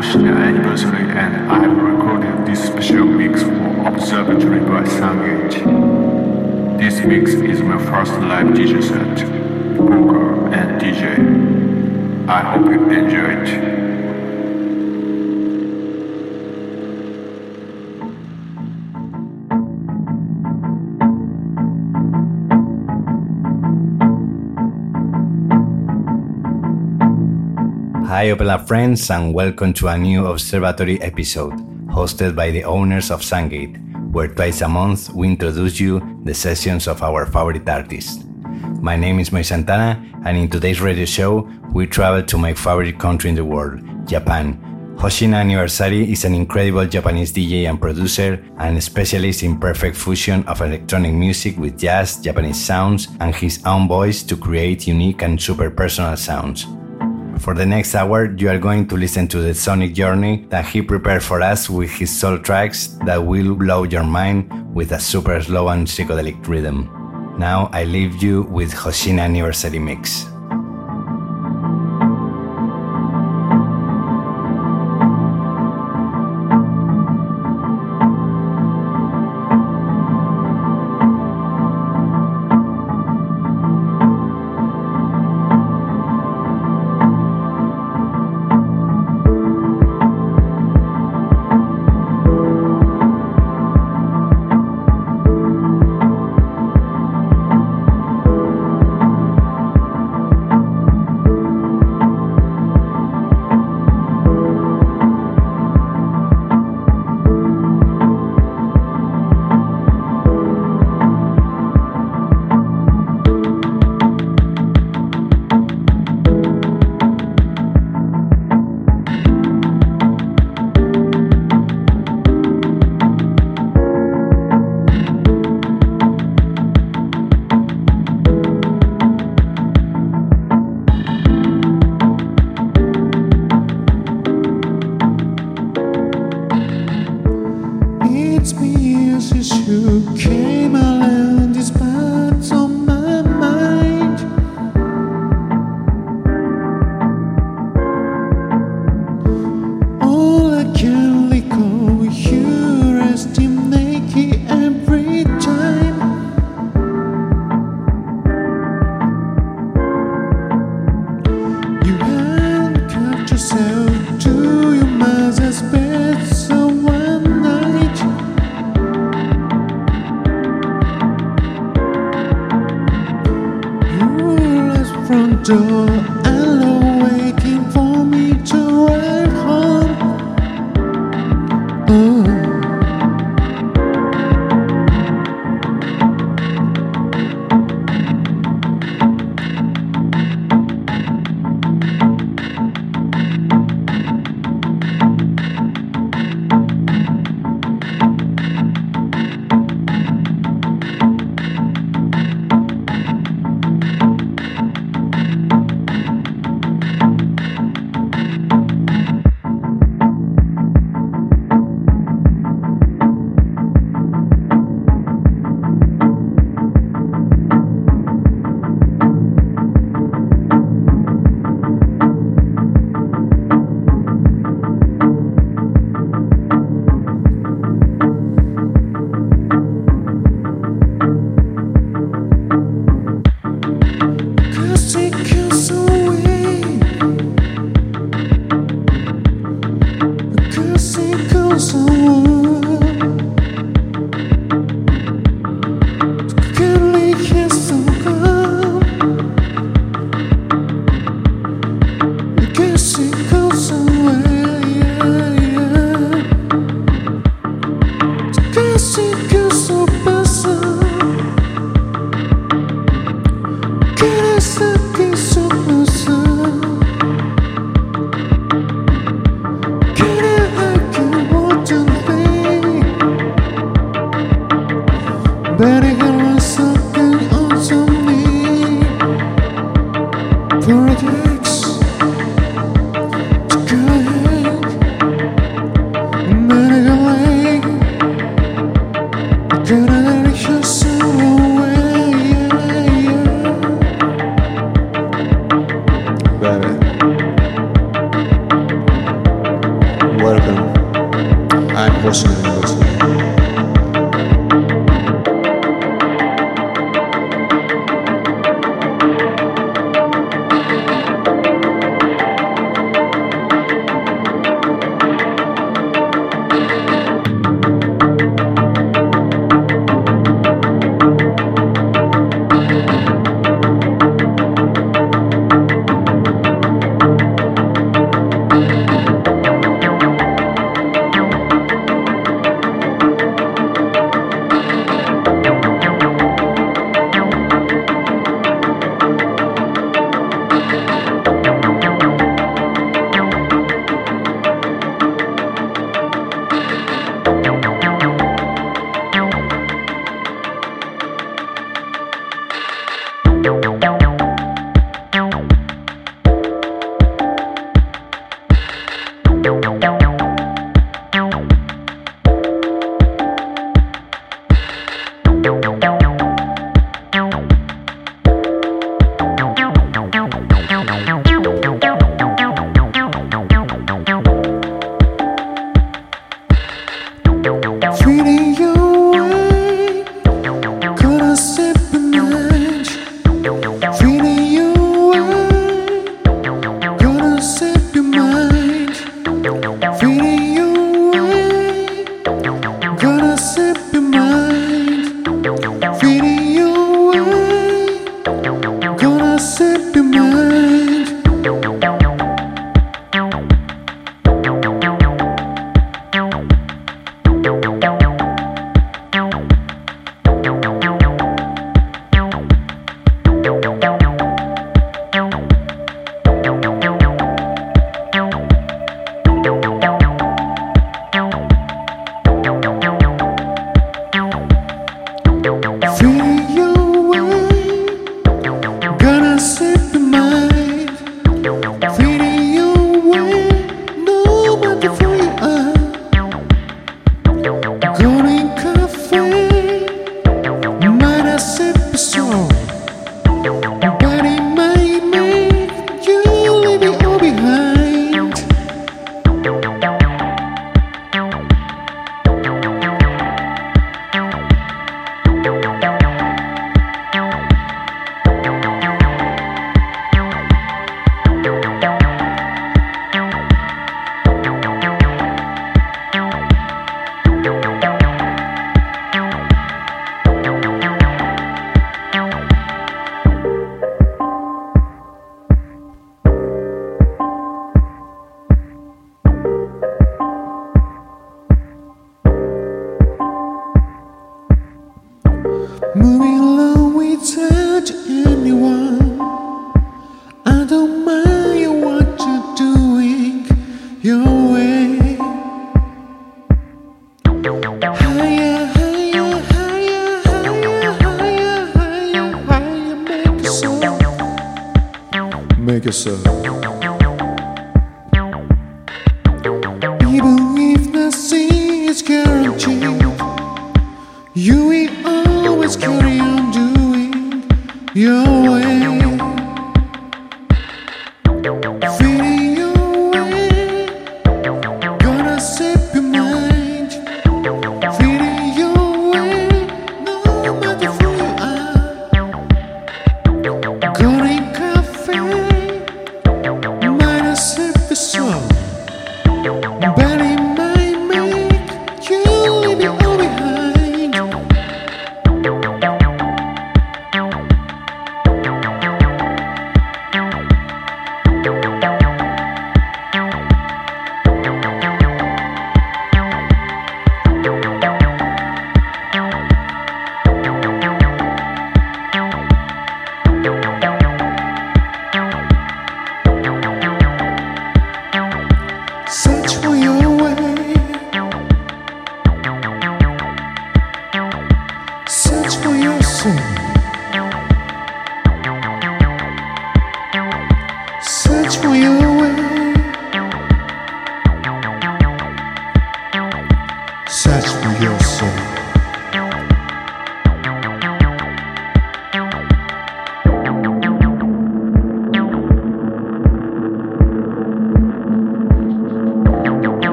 Hoshina Anniversary and I have recorded this special mix for Observatory by Sungate. This mix is my first live DJ set, vocal and DJ. I hope you enjoy it. Hi, Opera friends, and welcome to a new Observatory episode hosted by the owners of Sungate, where twice a month we introduce you the sessions of our favorite artists. My name is Moy Santana, and in today's radio show, we travel to my favorite country in the world, Japan. Hoshina Anniversary is an incredible Japanese DJ and producer and specialist in perfect fusion of electronic music with jazz, Japanese sounds, and his own voice to create unique and super personal sounds. For the next hour, you are going to listen to the sonic journey that he prepared for us with his soul tracks that will blow your mind with a super slow and psychedelic rhythm. Now I leave you with Hoshina Anniversary Mix.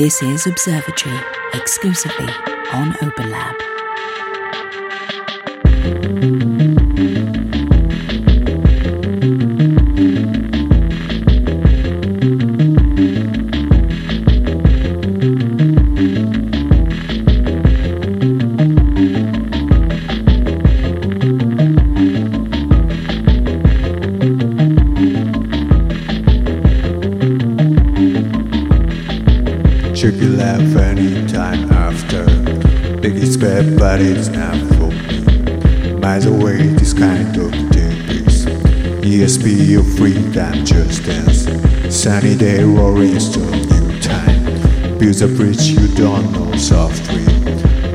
This is Observatory, exclusively on Open Build a bridge you don't know softly.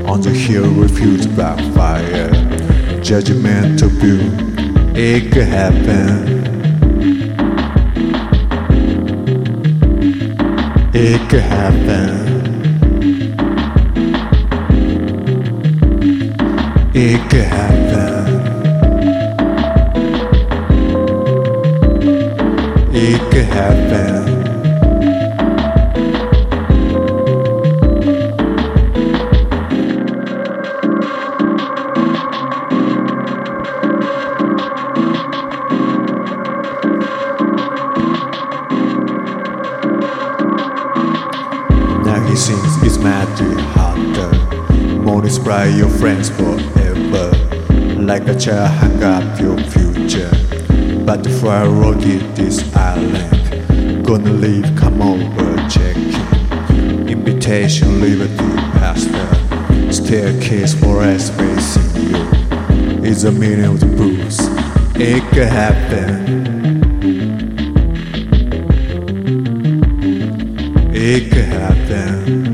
On the hill, refuse backfire. Judgmental view, it could happen. It could happen. It could happen. It could happen. Like a hang up your future. But before I fire roaded this island. Gonna leave, come over, check in. Invitation, liberty, pastor. Staircase for us facing you. It's a meaning of the. It could happen. It could happen.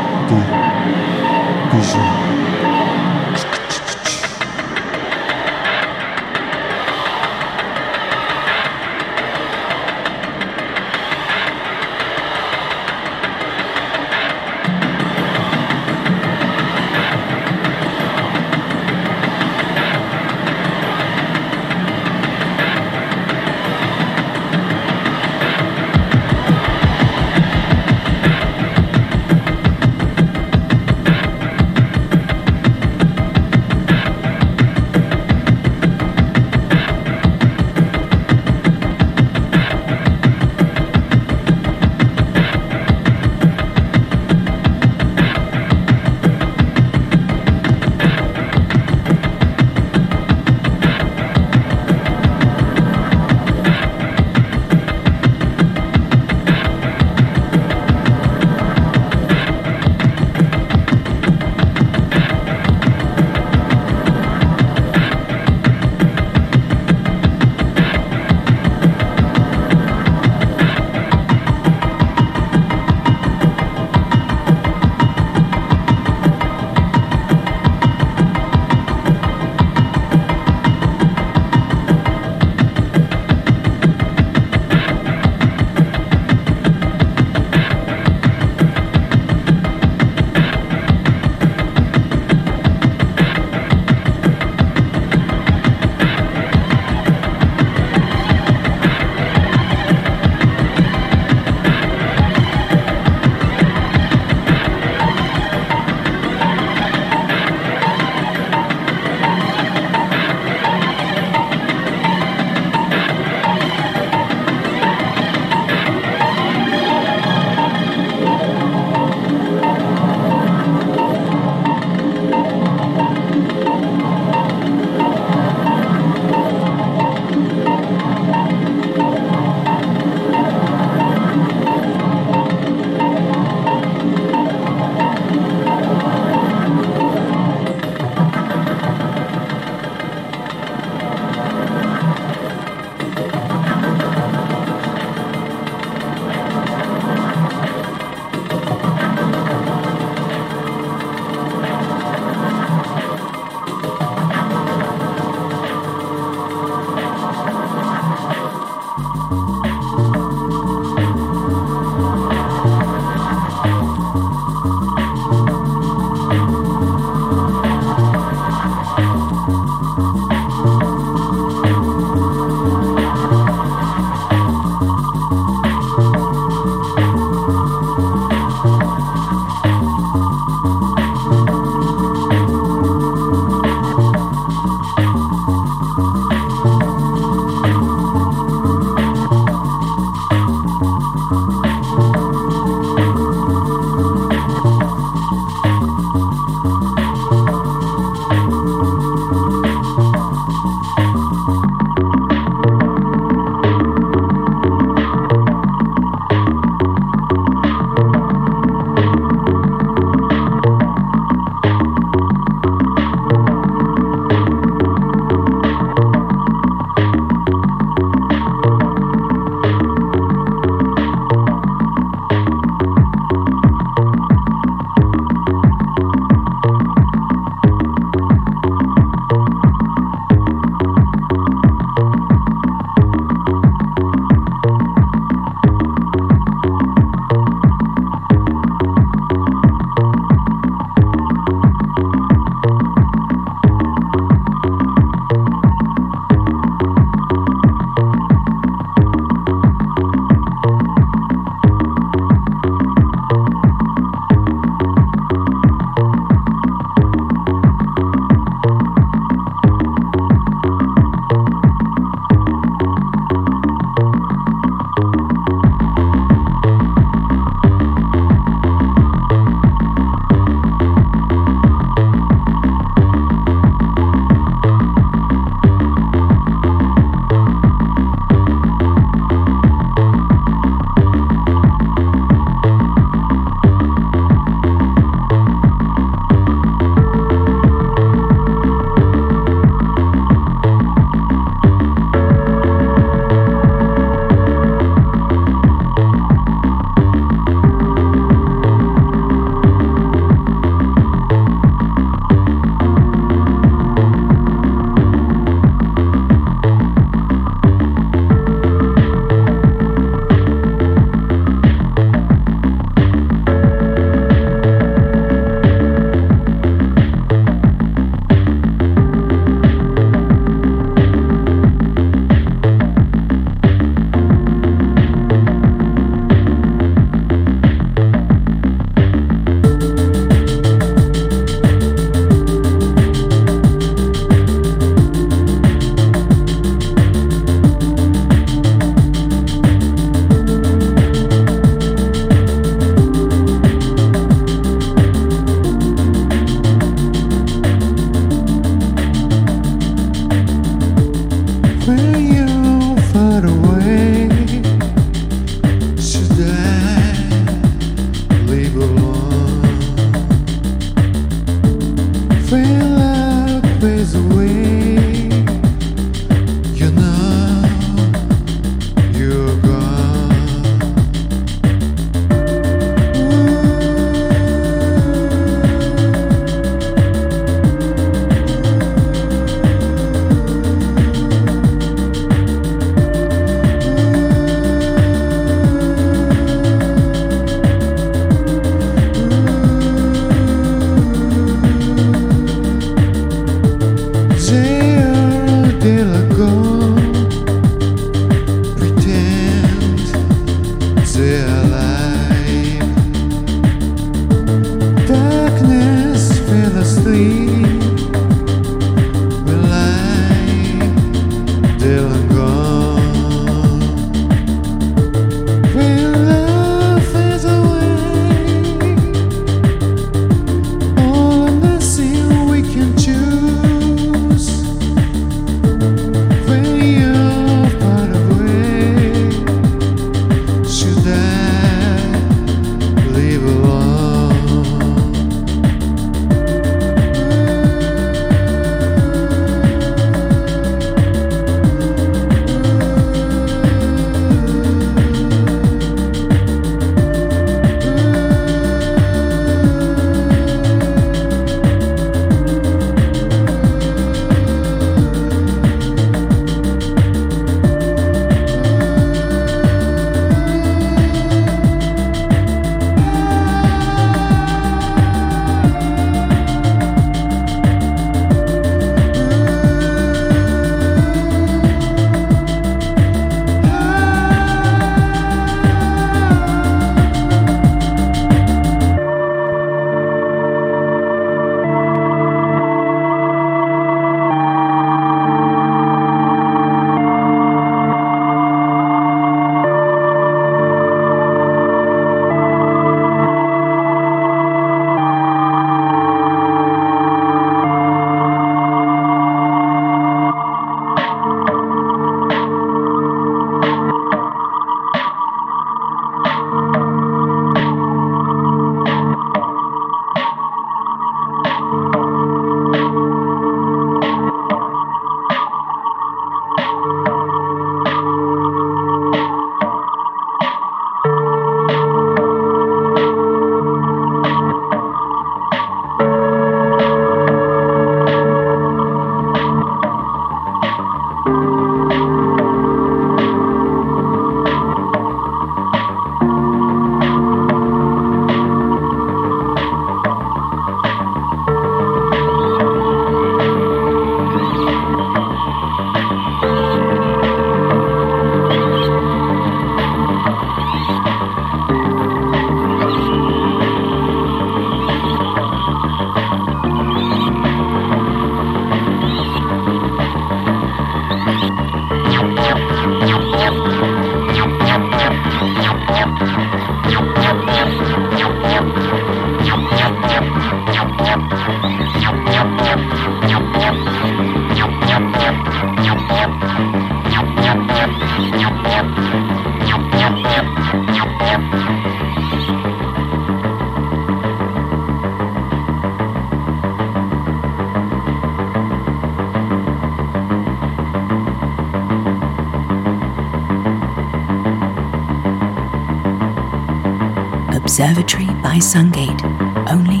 Observatory by Sungate, only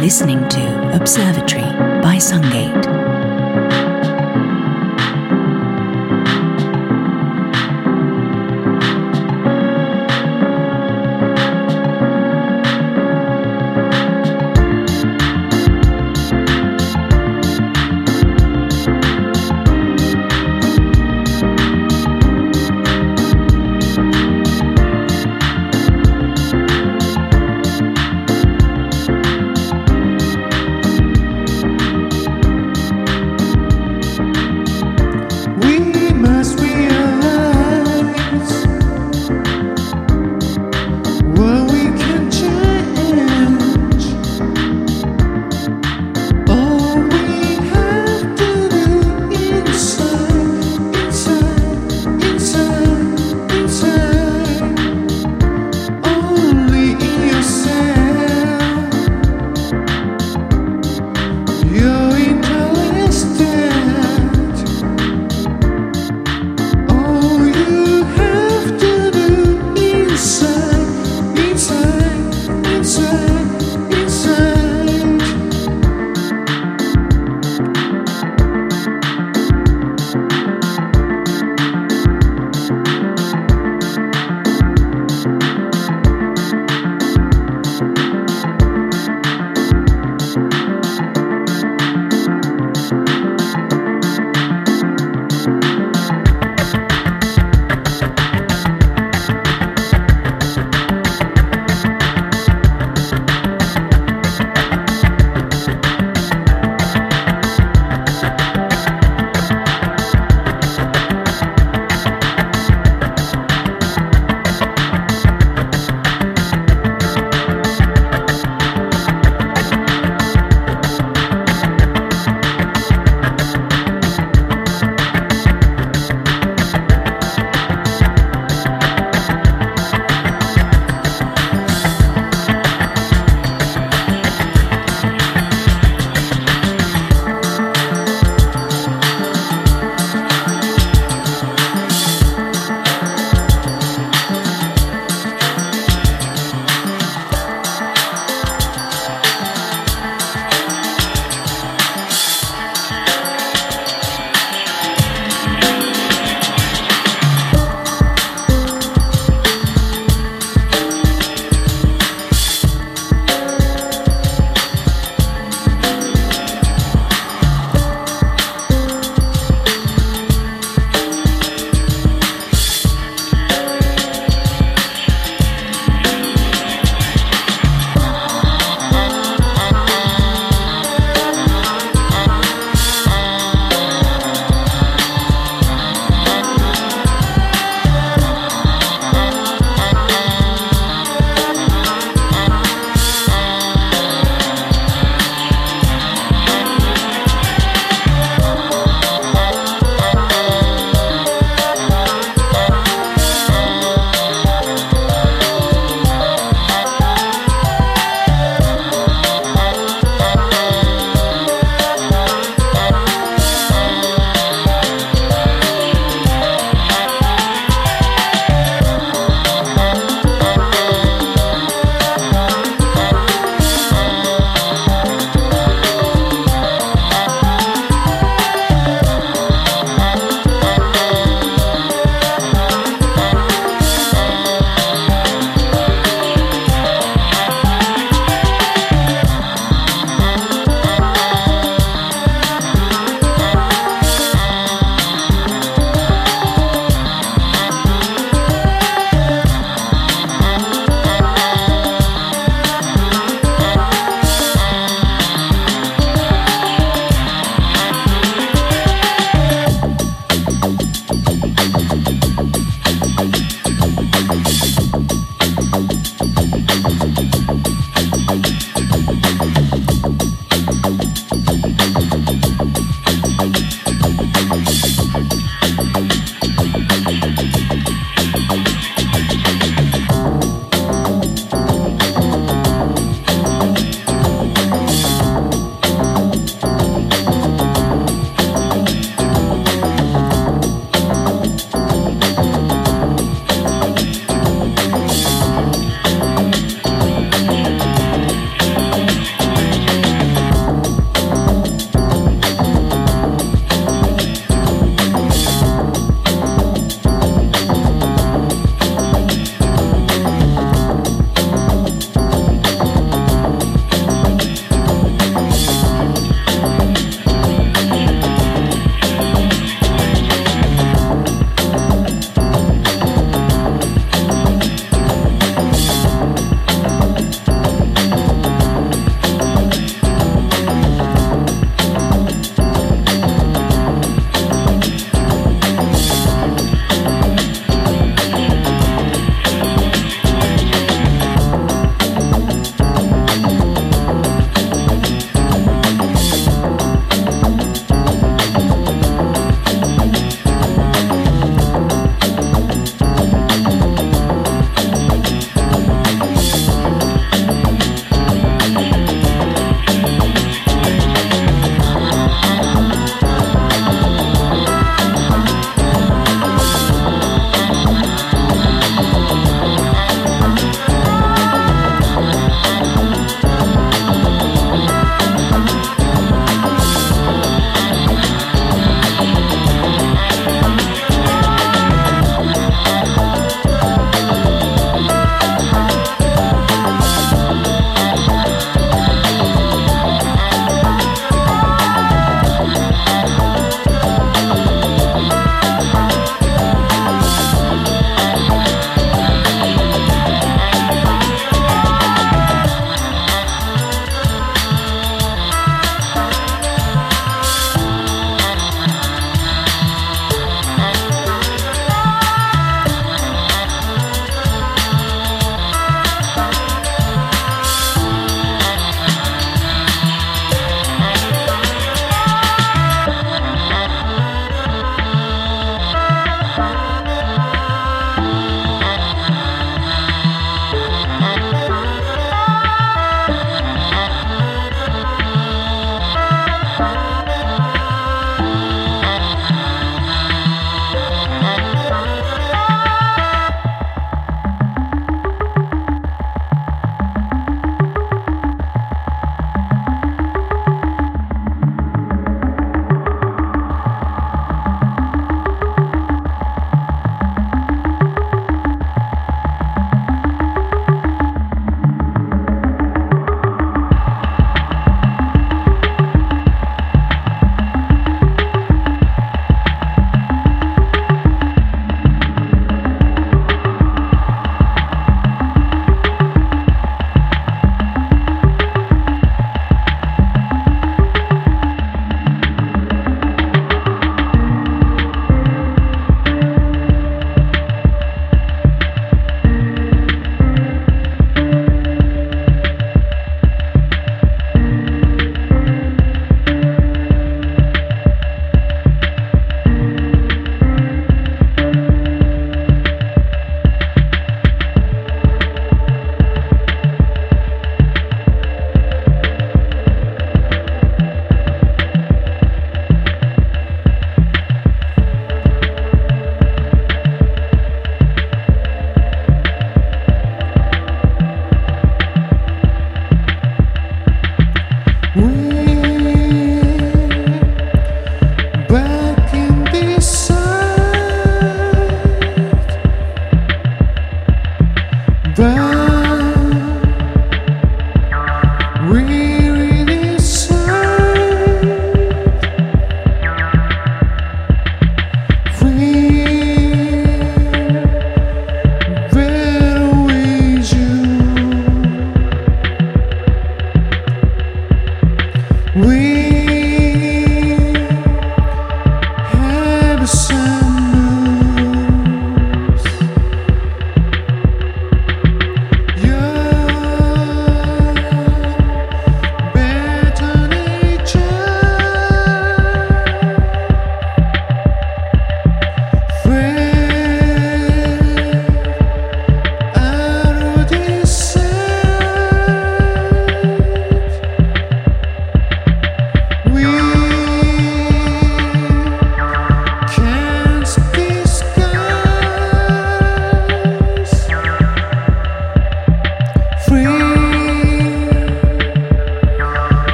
listening to Observatory by Sungate.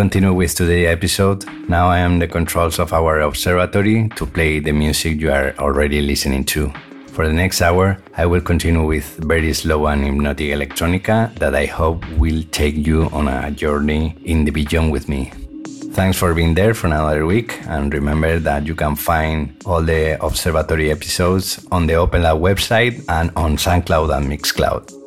Continue with today's episode. Now I am the controls of our observatory to play the music you are already listening to. For the next hour, I will continue with very slow and hypnotic electronica that I hope will take you on a journey in the beyond with me. Thanks for being there for another week, and remember that you can find all the observatory episodes on the Open Lab website and on SoundCloud and Mixcloud.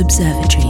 Observatory,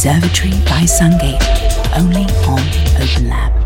Observatory by Sungate, only on Open Lab.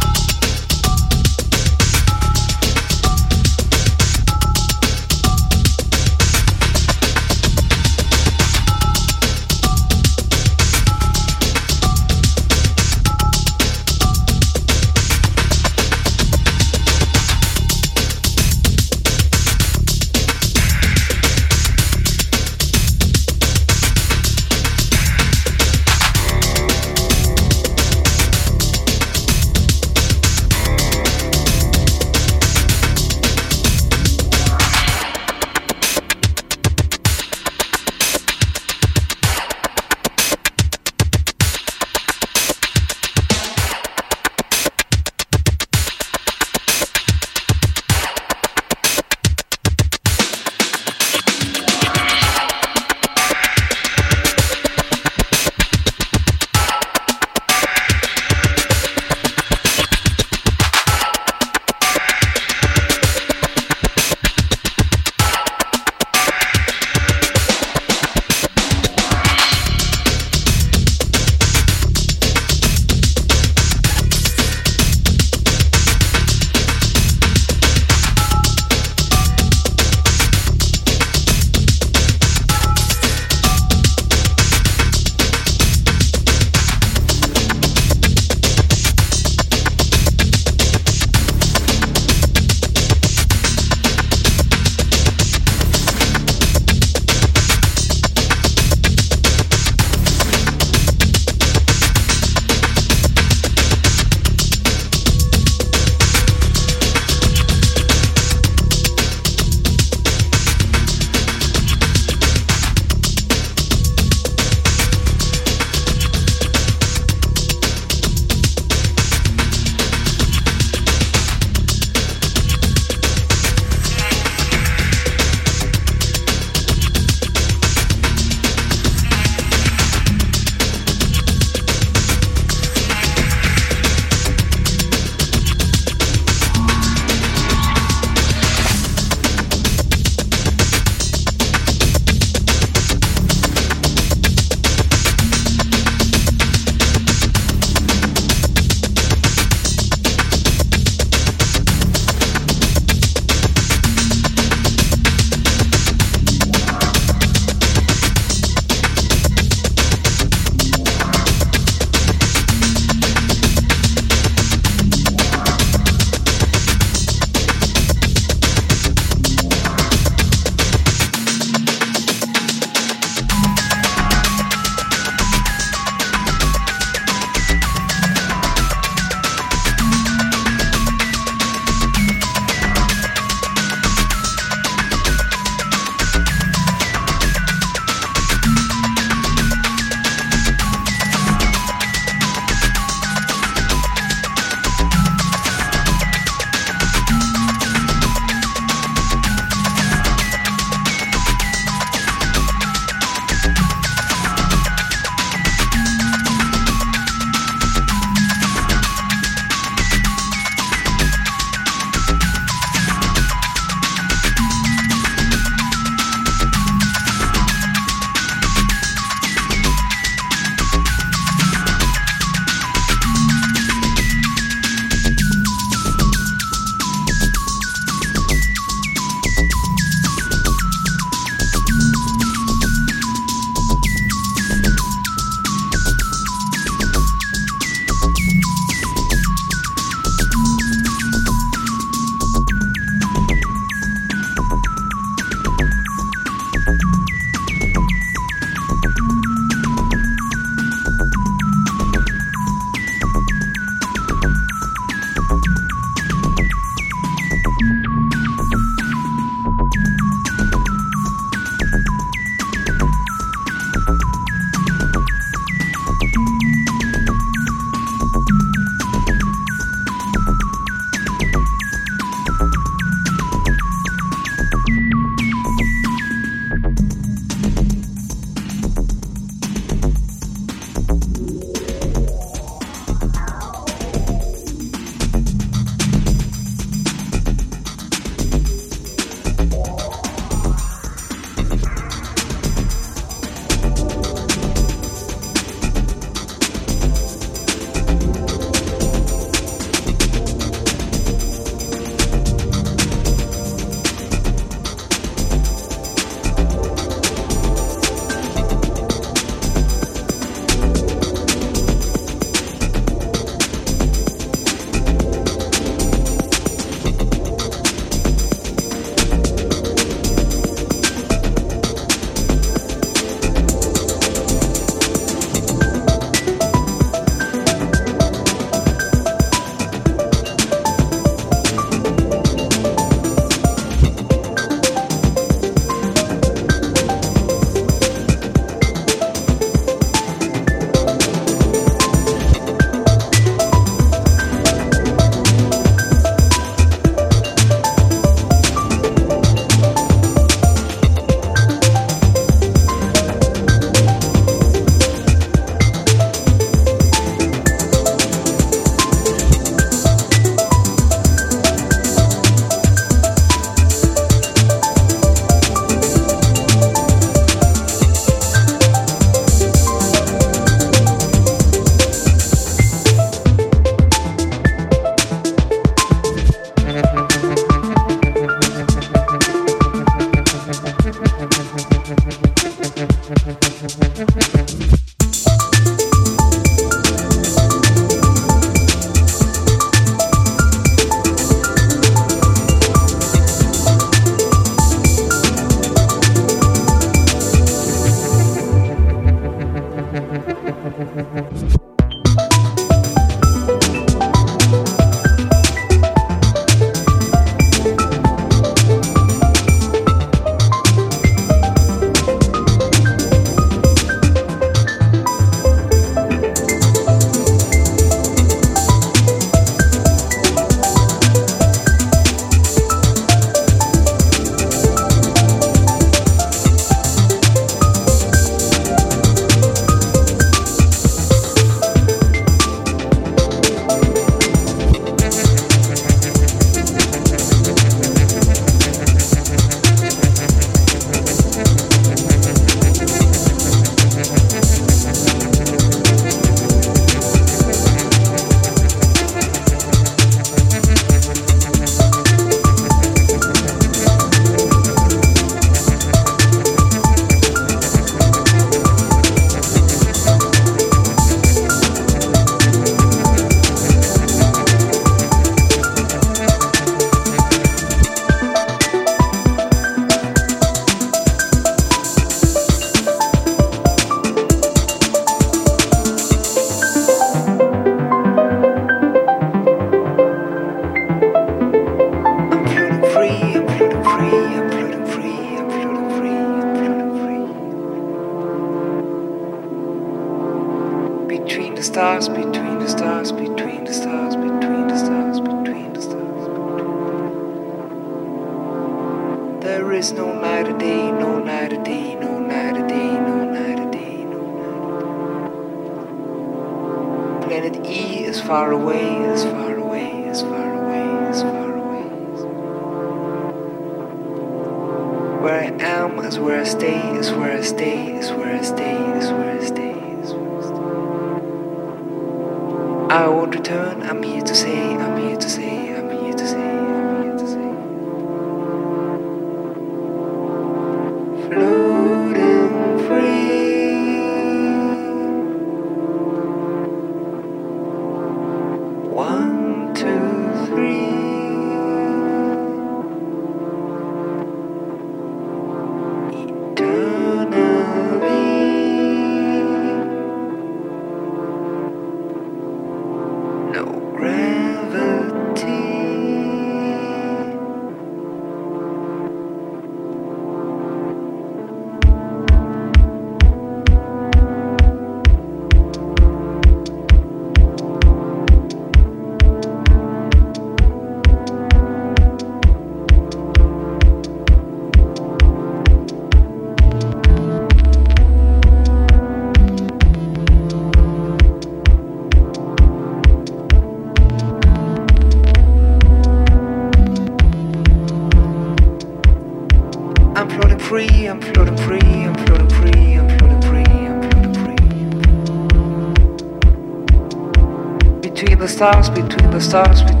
Stars, between the stars, between